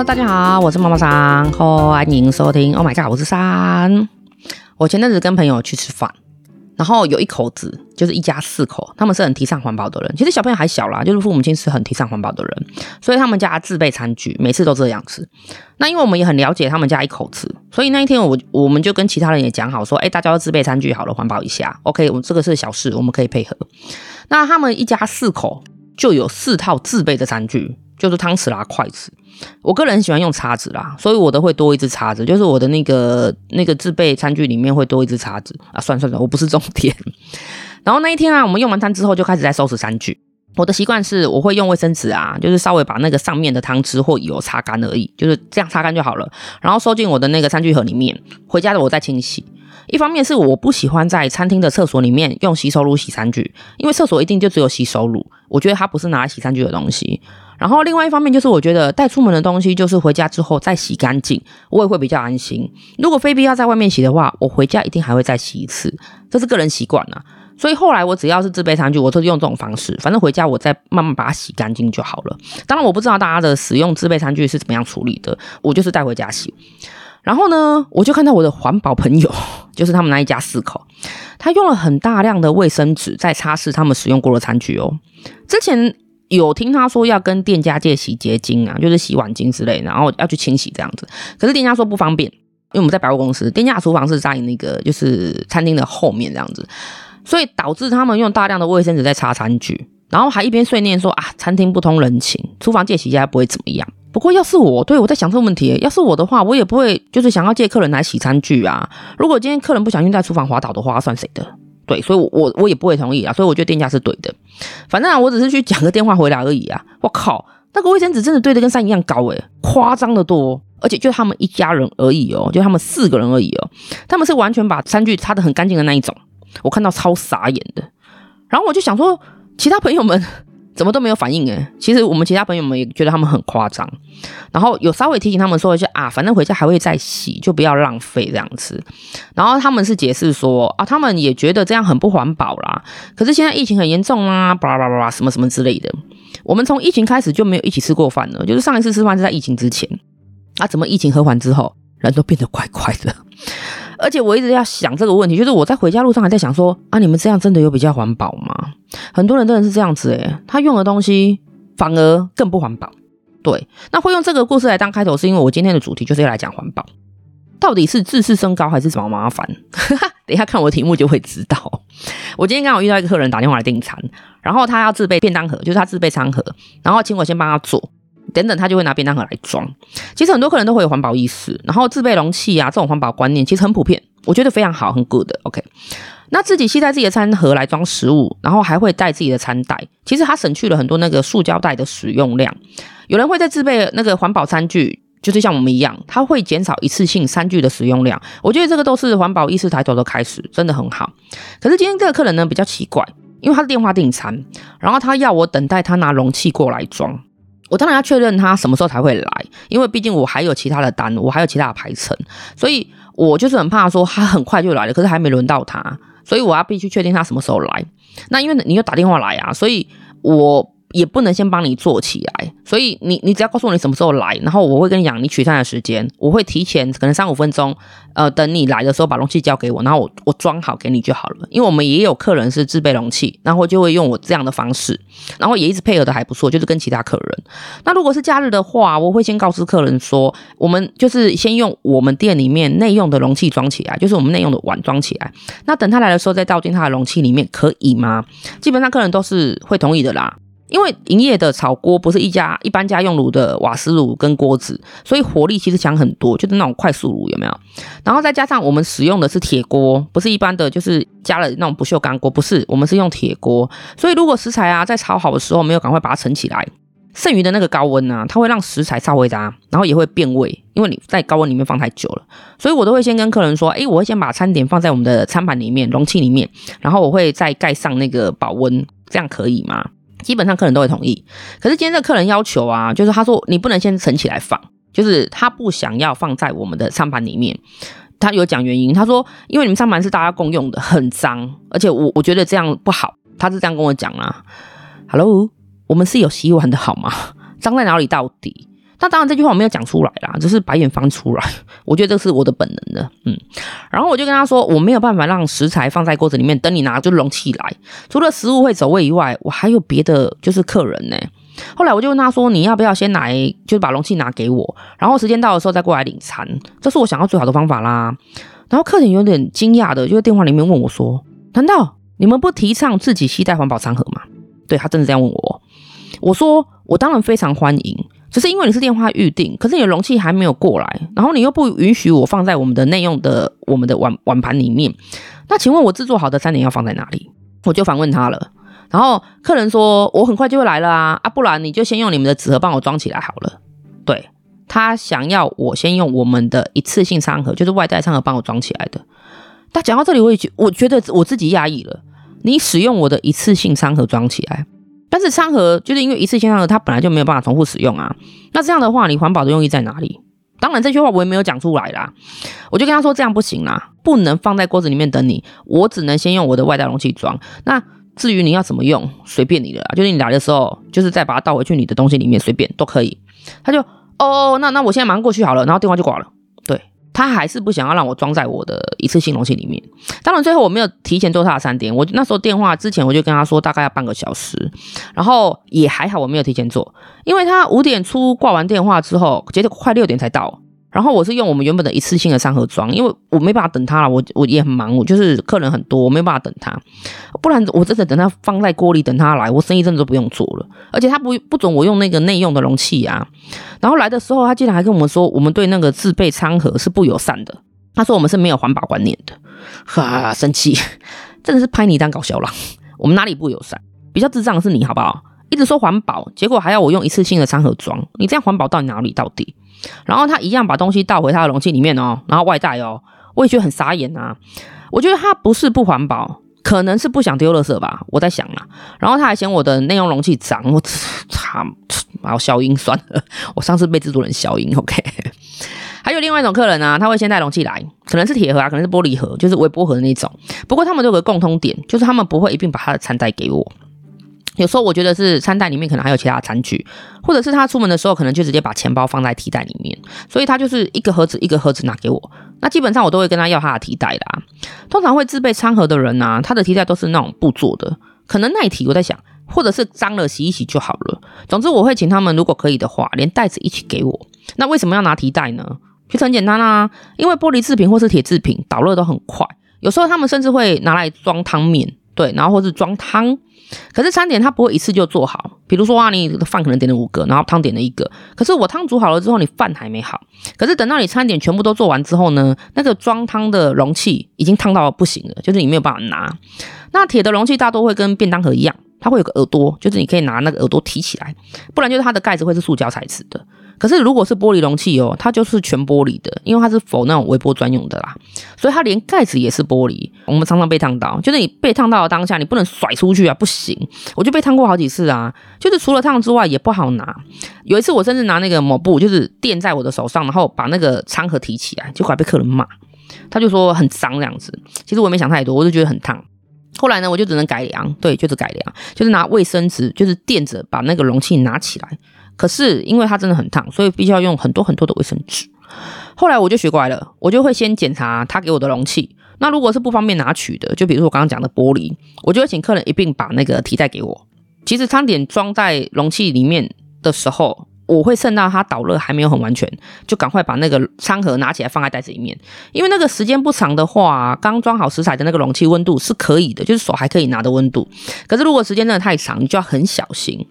大家好，我是妈妈桑，欢迎收听。Oh my god，我是桑。我前阵子跟朋友去吃饭，然后有一口子，就是一家四口，他们是很提倡环保的人。其实小朋友还小啦，就是父母亲是很提倡环保的人，所以他们家自备餐具，每次都这样子。那因为我们也很了解他们家一口子，所以那一天我我们就跟其他人也讲好说，哎，大家要自备餐具好了，环保一下。OK，我们这个是小事，我们可以配合。那他们一家四口就有四套自备的餐具。就是汤匙啦、筷子，我个人喜欢用叉子啦，所以我都会多一支叉子。就是我的那个那个自备餐具里面会多一支叉子啊。算算算，我不是重点。然后那一天啊，我们用完餐之后就开始在收拾餐具。我的习惯是，我会用卫生纸啊，就是稍微把那个上面的汤汁或油擦干而已，就是这样擦干就好了。然后收进我的那个餐具盒里面，回家的我再清洗。一方面是我不喜欢在餐厅的厕所里面用洗手乳洗餐具，因为厕所一定就只有洗手乳，我觉得它不是拿来洗餐具的东西。然后另外一方面就是，我觉得带出门的东西就是回家之后再洗干净，我也会比较安心。如果非必要在外面洗的话，我回家一定还会再洗一次，这是个人习惯啊。所以后来我只要是自备餐具，我都是用这种方式，反正回家我再慢慢把它洗干净就好了。当然我不知道大家的使用自备餐具是怎么样处理的，我就是带回家洗。然后呢，我就看到我的环保朋友，就是他们那一家四口，他用了很大量的卫生纸在擦拭他们使用过的餐具哦。之前。有听他说要跟店家借洗洁精啊，就是洗碗精之类，然后要去清洗这样子。可是店家说不方便，因为我们在百货公司，店家厨房是在那个就是餐厅的后面这样子，所以导致他们用大量的卫生纸在擦餐具，然后还一边碎念说啊，餐厅不通人情，厨房借洗一下不会怎么样。不过要是我，对，我在想这个问题，要是我的话，我也不会就是想要借客人来洗餐具啊。如果今天客人不小心在厨房滑倒的话，算谁的？对，所以我，我我也不会同意啊。所以我觉得店家是对的。反正啊，我只是去讲个电话回来而已啊。我靠，那个卫生纸真的堆得跟山一样高诶，夸张的多。而且就他们一家人而已哦，就他们四个人而已哦。他们是完全把餐具擦得很干净的那一种。我看到超傻眼的。然后我就想说，其他朋友们。怎么都没有反应诶，其实我们其他朋友们也觉得他们很夸张，然后有稍微提醒他们说一下啊，反正回家还会再洗，就不要浪费这样子。然后他们是解释说啊，他们也觉得这样很不环保啦。可是现在疫情很严重啊，巴拉巴拉巴拉什么什么之类的。我们从疫情开始就没有一起吃过饭了，就是上一次吃饭是在疫情之前。啊，怎么疫情和缓之后，人都变得怪怪的？而且我一直要想这个问题，就是我在回家路上还在想说啊，你们这样真的有比较环保吗？很多人真的是这样子诶，他用的东西反而更不环保。对，那会用这个故事来当开头，是因为我今天的主题就是要来讲环保，到底是自视升高还是什么麻烦？等一下看我的题目就会知道。我今天刚好遇到一个客人打电话来订餐，然后他要自备便当盒，就是他自备餐盒，然后请我先帮他做。等等，他就会拿便当盒来装。其实很多客人都会有环保意识，然后自备容器啊，这种环保观念其实很普遍，我觉得非常好，很 good。OK，那自己携带自己的餐盒来装食物，然后还会带自己的餐袋，其实他省去了很多那个塑胶袋的使用量。有人会在自备那个环保餐具，就是像我们一样，他会减少一次性餐具的使用量。我觉得这个都是环保意识抬头的开始，真的很好。可是今天这个客人呢，比较奇怪，因为他是电话订餐，然后他要我等待他拿容器过来装。我当然要确认他什么时候才会来，因为毕竟我还有其他的单，我还有其他的排程，所以我就是很怕说他很快就来了，可是还没轮到他，所以我要必须确定他什么时候来。那因为你又打电话来啊，所以我。也不能先帮你做起来，所以你你只要告诉我你什么时候来，然后我会跟你讲你取餐的时间，我会提前可能三五分钟，呃，等你来的时候把容器交给我，然后我我装好给你就好了。因为我们也有客人是自备容器，然后就会用我这样的方式，然后也一直配合的还不错，就是跟其他客人。那如果是假日的话，我会先告知客人说，我们就是先用我们店里面内用的容器装起来，就是我们内用的碗装起来。那等他来的时候再倒进他的容器里面，可以吗？基本上客人都是会同意的啦。因为营业的炒锅不是一家一般家用炉的瓦斯炉跟锅子，所以火力其实强很多，就是那种快速炉有没有？然后再加上我们使用的是铁锅，不是一般的就是加了那种不锈钢锅，不是，我们是用铁锅，所以如果食材啊在炒好的时候没有赶快把它盛起来，剩余的那个高温啊，它会让食材稍微的，然后也会变味，因为你在高温里面放太久了，所以我都会先跟客人说，诶，我会先把餐点放在我们的餐盘里面容器里面，然后我会再盖上那个保温，这样可以吗？基本上客人都会同意，可是今天这个客人要求啊，就是他说你不能先盛起来放，就是他不想要放在我们的餐盘里面。他有讲原因，他说因为你们餐盘是大家共用的，很脏，而且我我觉得这样不好。他是这样跟我讲啊。Hello，我们是有洗碗的好吗？脏在哪里到底？那当然这句话我没有讲出来啦，只是白眼翻出来。我觉得这是我的本能的，嗯。然后我就跟他说，我没有办法让食材放在锅子里面等你拿就容器来，除了食物会走位以外，我还有别的就是客人呢。后来我就问他说，你要不要先来，就是把容器拿给我，然后时间到的时候再过来领餐，这是我想要最好的方法啦。然后客人有点惊讶的就在电话里面问我说，难道你们不提倡自己携带环保餐盒吗？对，他真的这样问我，我说我当然非常欢迎。只是因为你是电话预定，可是你的容器还没有过来，然后你又不允许我放在我们的内用的我们的碗碗盘里面，那请问我制作好的餐点要放在哪里？我就反问他了，然后客人说我很快就会来了啊，啊不然你就先用你们的纸盒帮我装起来好了。对，他想要我先用我们的一次性餐盒，就是外带餐盒帮我装起来的。但讲到这里，我也觉我觉得我自己压抑了，你使用我的一次性餐盒装起来。但是餐盒就是因为一次性餐盒，它本来就没有办法重复使用啊。那这样的话，你环保的用意在哪里？当然这句话我也没有讲出来啦。我就跟他说这样不行啦，不能放在锅子里面等你，我只能先用我的外带容器装。那至于你要怎么用，随便你了啦。就是你来的时候，就是再把它倒回去你的东西里面，随便都可以。他就哦，那那我现在马上过去好了，然后电话就挂了。他还是不想要让我装在我的一次性容器里面。当然，最后我没有提前做他的三点。我那时候电话之前我就跟他说大概要半个小时，然后也还好我没有提前做，因为他五点出挂完电话之后，结果快六点才到。然后我是用我们原本的一次性的餐盒装，因为我没办法等他了，我我也很忙，我就是客人很多，我没办法等他，不然我真的等他放在锅里等他来，我生意真的都不用做了。而且他不不准我用那个内用的容器啊。然后来的时候，他竟然还跟我们说，我们对那个自备餐盒是不友善的。他说我们是没有环保观念的，哈，生气，真的是拍你当搞笑了。我们哪里不友善？比较智障的是你好不好？一直说环保，结果还要我用一次性的餐盒装，你这样环保到哪里到底？然后他一样把东西倒回他的容器里面哦，然后外带哦，我也觉得很傻眼啊。我觉得他不是不环保，可能是不想丢垃圾吧，我在想啊。然后他还嫌我的内用容器脏，我操，把我消音算了。我上次被制作人消音，OK。还有另外一种客人、啊，他会先带容器来，可能是铁盒啊，可能是玻璃盒，就是微波盒的那种。不过他们都有个共通点，就是他们不会一并把他的餐袋给我。有时候我觉得是餐袋里面可能还有其他餐具，或者是他出门的时候可能就直接把钱包放在提袋里面，所以他就是一个盒子一个盒子拿给我。那基本上我都会跟他要他的提袋啦。通常会自备餐盒的人啊，他的提袋都是那种布做的，可能耐提。我在想，或者是脏了洗一洗就好了。总之我会请他们，如果可以的话，连袋子一起给我。那为什么要拿提袋呢？其实很简单啊，因为玻璃制品或是铁制品导热都很快，有时候他们甚至会拿来装汤面。对，然后或是装汤，可是餐点它不会一次就做好。比如说啊，你饭可能点了五个，然后汤点了一个，可是我汤煮好了之后，你饭还没好。可是等到你餐点全部都做完之后呢，那个装汤的容器已经烫到不行了，就是你没有办法拿。那铁的容器大多会跟便当盒一样，它会有个耳朵，就是你可以拿那个耳朵提起来，不然就是它的盖子会是塑胶材质的。可是如果是玻璃容器哦，它就是全玻璃的，因为它是否那种微波专用的啦，所以它连盖子也是玻璃。我们常常被烫到，就是你被烫到的当下，你不能甩出去啊，不行。我就被烫过好几次啊，就是除了烫之外也不好拿。有一次我甚至拿那个抹布，就是垫在我的手上，然后把那个餐盒提起来，结果还被客人骂，他就说很脏这样子。其实我也没想太多，我就觉得很烫。后来呢，我就只能改良，对，就是改良，就是拿卫生纸，就是垫着把那个容器拿起来。可是因为它真的很烫，所以必须要用很多很多的卫生纸。后来我就学乖了，我就会先检查他给我的容器。那如果是不方便拿取的，就比如说我刚刚讲的玻璃，我就会请客人一并把那个提袋给我。其实餐点装在容器里面的时候，我会趁到它导热还没有很完全，就赶快把那个餐盒拿起来放在袋子里面。因为那个时间不长的话，刚装好食材的那个容器温度是可以的，就是手还可以拿的温度。可是如果时间真的太长，你就要很小心。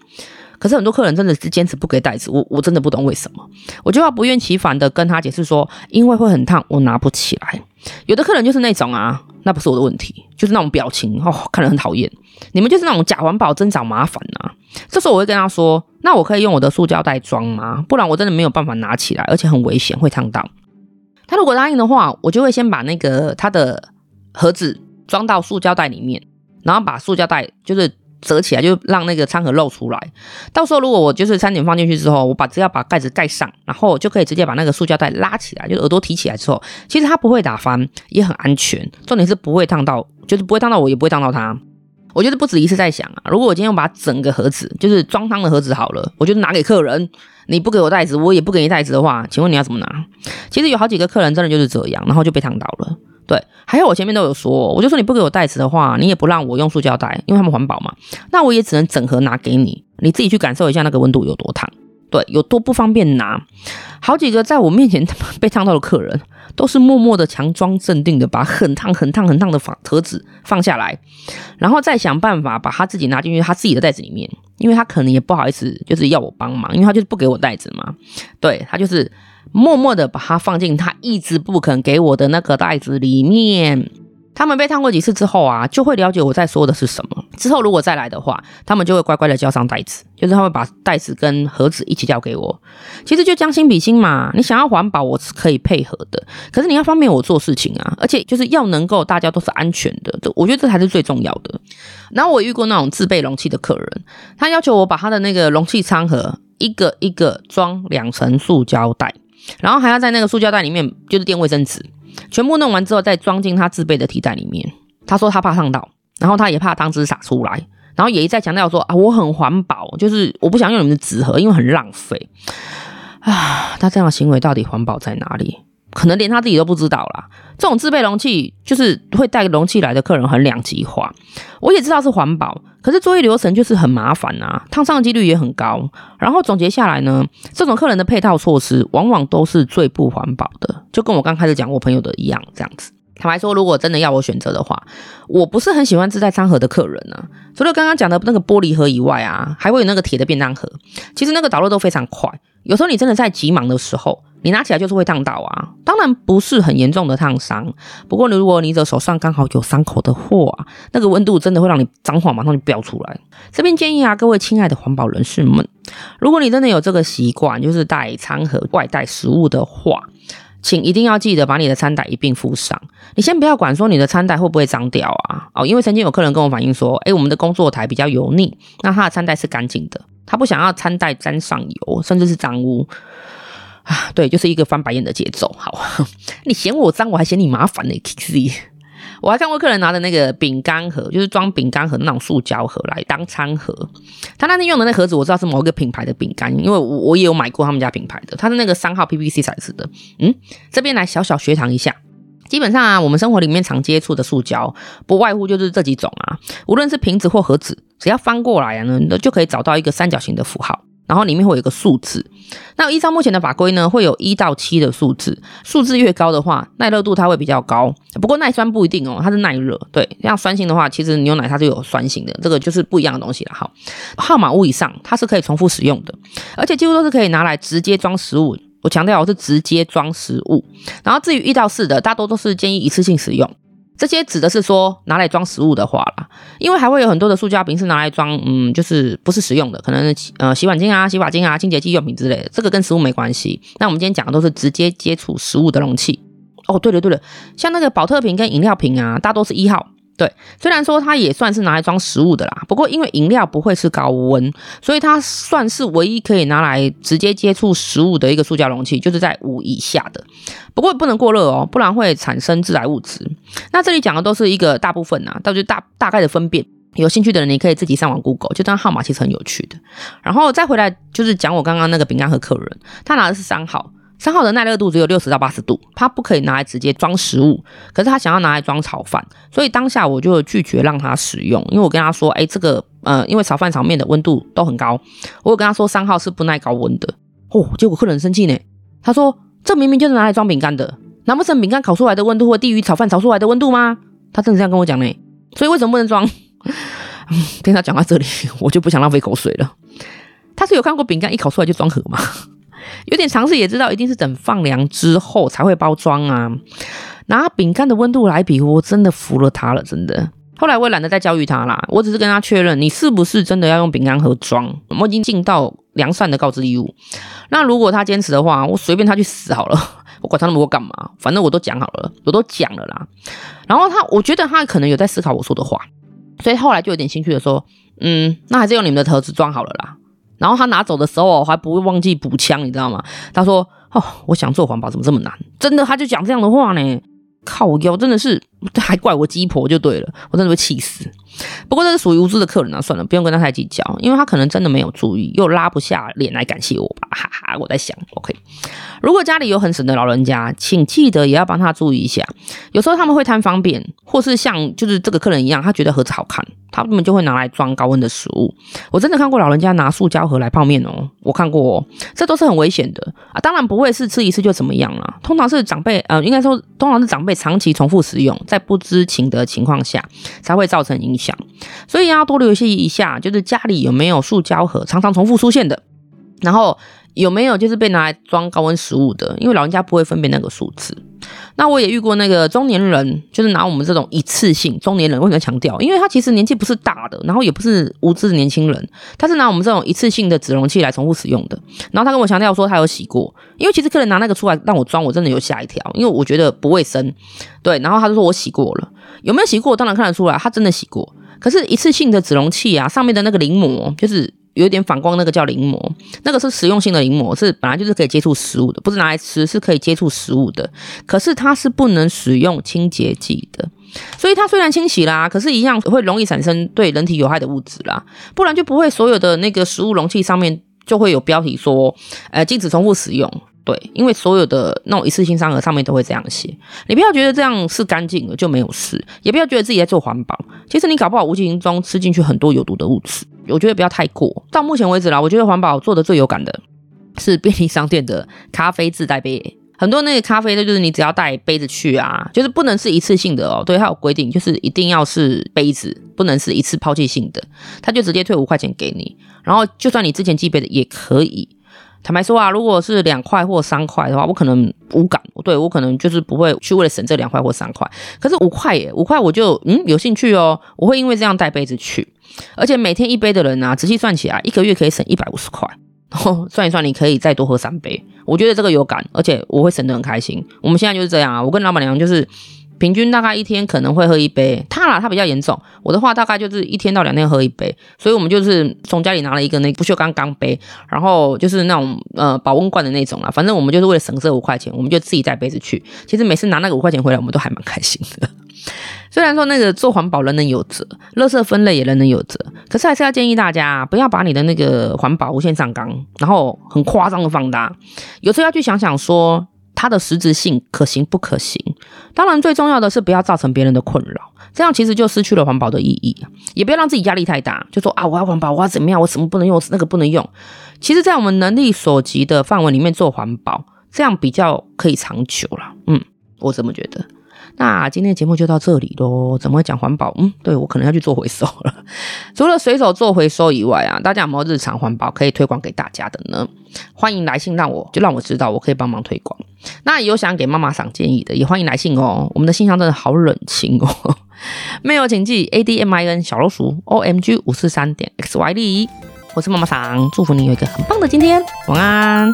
可是很多客人真的是坚持不给袋子，我我真的不懂为什么，我就要不厌其烦的跟他解释说，因为会很烫，我拿不起来。有的客人就是那种啊，那不是我的问题，就是那种表情哦，看着很讨厌。你们就是那种假环保真找麻烦啊。这时候我会跟他说，那我可以用我的塑胶袋装吗？不然我真的没有办法拿起来，而且很危险，会烫到。他如果答应的话，我就会先把那个他的盒子装到塑胶袋里面，然后把塑胶袋就是。折起来就让那个餐盒露出来，到时候如果我就是餐点放进去之后，我把只要把盖子盖上，然后就可以直接把那个塑胶袋拉起来，就耳朵提起来之后，其实它不会打翻，也很安全。重点是不会烫到，就是不会烫到我，也不会烫到它。我觉得不止一次在想啊，如果我今天要把整个盒子，就是装汤的盒子好了，我就拿给客人，你不给我袋子，我也不给你袋子的话，请问你要怎么拿？其实有好几个客人真的就是这样，然后就被烫到了。对，还有我前面都有说，我就说你不给我袋子的话，你也不让我用塑胶袋，因为他们环保嘛，那我也只能整盒拿给你，你自己去感受一下那个温度有多烫，对，有多不方便拿。好几个在我面前 被烫到的客人。都是默默的强装镇定的，把很烫、很烫、很烫的房盒子放下来，然后再想办法把他自己拿进去他自己的袋子里面，因为他可能也不好意思，就是要我帮忙，因为他就是不给我袋子嘛。对，他就是默默的把它放进他一直不肯给我的那个袋子里面。他们被烫过几次之后啊，就会了解我在说的是什么。之后如果再来的话，他们就会乖乖的交上袋子，就是他会把袋子跟盒子一起交给我。其实就将心比心嘛，你想要环保，我是可以配合的。可是你要方便我做事情啊，而且就是要能够大家都是安全的，我觉得这才是最重要的。然后我遇过那种自备容器的客人，他要求我把他的那个容器餐盒一个一个装两层塑胶袋，然后还要在那个塑胶袋里面就是垫卫生纸。全部弄完之后，再装进他自备的提袋里面。他说他怕烫到，然后他也怕汤汁洒出来，然后也一再强调说啊，我很环保，就是我不想用你们的纸盒，因为很浪费。啊，他这样的行为到底环保在哪里？可能连他自己都不知道啦。这种自备容器就是会带容器来的客人很两极化。我也知道是环保，可是作业流程就是很麻烦啊，烫伤的几率也很高。然后总结下来呢，这种客人的配套措施往往都是最不环保的，就跟我刚开始讲我朋友的一样，这样子。坦白说，如果真的要我选择的话，我不是很喜欢自带餐盒的客人呢、啊。除了刚刚讲的那个玻璃盒以外啊，还会有那个铁的便当盒。其实那个导热都非常快，有时候你真的在急忙的时候。你拿起来就是会烫到啊，当然不是很严重的烫伤。不过如果你的手上刚好有伤口的话，那个温度真的会让你脏话马上就飙出来。这边建议啊，各位亲爱的环保人士们，如果你真的有这个习惯，就是带餐盒外带食物的话，请一定要记得把你的餐袋一并附上。你先不要管说你的餐袋会不会脏掉啊，哦，因为曾经有客人跟我反映说，诶，我们的工作台比较油腻，那他的餐袋是干净的，他不想要餐袋沾上油，甚至是脏污。啊，对，就是一个翻白眼的节奏。好，你嫌我脏，我还嫌你麻烦呢。Kiki，我还看过客人拿的那个饼干盒，就是装饼干盒那种塑胶盒来当餐盒。他那天用的那盒子，我知道是某一个品牌的饼干，因为我我也有买过他们家品牌的，他是那个三号 PVC 材质的。嗯，这边来小小学堂一下。基本上啊，我们生活里面常接触的塑胶，不外乎就是这几种啊。无论是瓶子或盒子，只要翻过来啊，呢，就可以找到一个三角形的符号。然后里面会有一个数字，那依照目前的法规呢，会有一到七的数字，数字越高的话，耐热度它会比较高。不过耐酸不一定哦，它是耐热。对，像酸性的话，其实牛奶它是有酸性的，这个就是不一样的东西了。好，号码物以上它是可以重复使用的，而且几乎都是可以拿来直接装食物。我强调我是直接装食物。然后至于一到四的，大多都是建议一次性使用。这些指的是说拿来装食物的话啦，因为还会有很多的塑胶瓶是拿来装，嗯，就是不是食用的，可能呃洗碗巾啊、洗发精啊、清洁剂用品之类的，这个跟食物没关系。那我们今天讲的都是直接接触食物的容器。哦，对了对了，像那个宝特瓶跟饮料瓶啊，大多是一号。对，虽然说它也算是拿来装食物的啦，不过因为饮料不会是高温，所以它算是唯一可以拿来直接接触食物的一个塑胶容器，就是在五以下的。不过不能过热哦，不然会产生致癌物质。那这里讲的都是一个大部分呐，到就大大概的分辨。有兴趣的人，你可以自己上网 Google，就这张号码其实很有趣的。然后再回来就是讲我刚刚那个饼干盒客人，他拿的是三号。三号的耐热度只有六十到八十度，它不可以拿来直接装食物，可是他想要拿来装炒饭，所以当下我就拒绝让他使用，因为我跟他说，哎、欸，这个呃，因为炒饭、炒面的温度都很高，我有跟他说三号是不耐高温的。哦，结果客人生气呢，他说这明明就是拿来装饼干的，难不成饼干烤出来的温度会低于炒饭炒出来的温度吗？他真的这样跟我讲呢，所以为什么不能装？听他讲到这里，我就不想浪费口水了。他是有看过饼干一烤出来就装盒吗？有点常识也知道，一定是等放凉之后才会包装啊。拿饼干的温度来比，我真的服了他了，真的。后来我也懒得再教育他啦，我只是跟他确认，你是不是真的要用饼干盒装？我已经尽到良善的告知义务。那如果他坚持的话，我随便他去死好了，我管他那么多干嘛？反正我都讲好了，我都讲了啦。然后他，我觉得他可能有在思考我说的话，所以后来就有点兴趣的说，嗯，那还是用你们的盒子装好了啦。然后他拿走的时候，我还不会忘记补枪，你知道吗？他说：“哦，我想做环保，怎么这么难？真的，他就讲这样的话呢？靠我腰，真的是还怪我鸡婆就对了，我真的会气死。不过这是属于无知的客人啊，算了，不用跟他太计较，因为他可能真的没有注意，又拉不下脸来感谢我吧，哈哈。我在想，OK，如果家里有很省的老人家，请记得也要帮他注意一下。有时候他们会贪方便，或是像就是这个客人一样，他觉得盒子好看，他们就会拿来装高温的食物。我真的看过老人家拿塑胶盒来泡面哦，我看过哦，这都是很危险的啊。当然不会是吃一次就怎么样了，通常是长辈呃，应该说通常是长辈长期重复使用，在不知情的情况下才会造成影响。所以要多留意一下，就是家里有没有塑胶盒常常重复出现的，然后有没有就是被拿来装高温食物的，因为老人家不会分辨那个数字。那我也遇过那个中年人，就是拿我们这种一次性中年人，为什么强调？因为他其实年纪不是大的，然后也不是无知的年轻人，他是拿我们这种一次性的纸容器来重复使用的。然后他跟我强调说他有洗过，因为其实客人拿那个出来让我装，我真的有吓一跳，因为我觉得不卫生。对，然后他就说我洗过了，有没有洗过？当然看得出来，他真的洗过。可是，一次性的纸容器啊，上面的那个临膜就是有点反光，那个叫临膜，那个是实用性的临膜，是本来就是可以接触食物的，不是拿来吃，是可以接触食物的。可是它是不能使用清洁剂的，所以它虽然清洗啦，可是一样会容易产生对人体有害的物质啦，不然就不会所有的那个食物容器上面就会有标题说，呃，禁止重复使用。对，因为所有的那种一次性餐盒上面都会这样写，你不要觉得这样是干净的就没有事，也不要觉得自己在做环保，其实你搞不好无形中吃进去很多有毒的物质。我觉得不要太过。到目前为止啦，我觉得环保做的最有感的是便利商店的咖啡自带杯，很多那个咖啡的就是你只要带杯子去啊，就是不能是一次性的哦，对，它有规定，就是一定要是杯子，不能是一次抛弃性的，他就直接退五块钱给你，然后就算你之前寄杯的也可以。坦白说啊，如果是两块或三块的话，我可能无感，对，我可能就是不会去为了省这两块或三块。可是五块耶，五块我就嗯有兴趣哦，我会因为这样带杯子去，而且每天一杯的人啊，仔细算起来，一个月可以省一百五十块，然 后算一算，你可以再多喝三杯，我觉得这个有感，而且我会省得很开心。我们现在就是这样啊，我跟老板娘就是。平均大概一天可能会喝一杯，他啦，他比较严重。我的话大概就是一天到两天喝一杯，所以我们就是从家里拿了一个那不锈钢钢杯，然后就是那种呃保温罐的那种啦。反正我们就是为了省这五块钱，我们就自己带杯子去。其实每次拿那个五块钱回来，我们都还蛮开心的。虽然说那个做环保人人有责，垃圾分类也人人有责，可是还是要建议大家不要把你的那个环保无限上纲，然后很夸张的放大。有时候要去想想说。它的实质性可行不可行？当然，最重要的是不要造成别人的困扰，这样其实就失去了环保的意义。也不要让自己压力太大，就说啊，我要环保，我要怎么样？我什么不能用，那个不能用。其实，在我们能力所及的范围里面做环保，这样比较可以长久了。嗯，我这么觉得。那今天的节目就到这里喽。怎么会讲环保？嗯，对，我可能要去做回收了。除了随手做回收以外啊，大家有没有日常环保可以推广给大家的呢？欢迎来信让我，就让我知道，我可以帮忙推广。那有想给妈妈桑建议的，也欢迎来信哦。我们的信箱真的好冷清哦。没有请记 A D M I N 小老鼠 O M G 五四三点 X Y D。我是妈妈桑，祝福你有一个很棒的今天，晚安。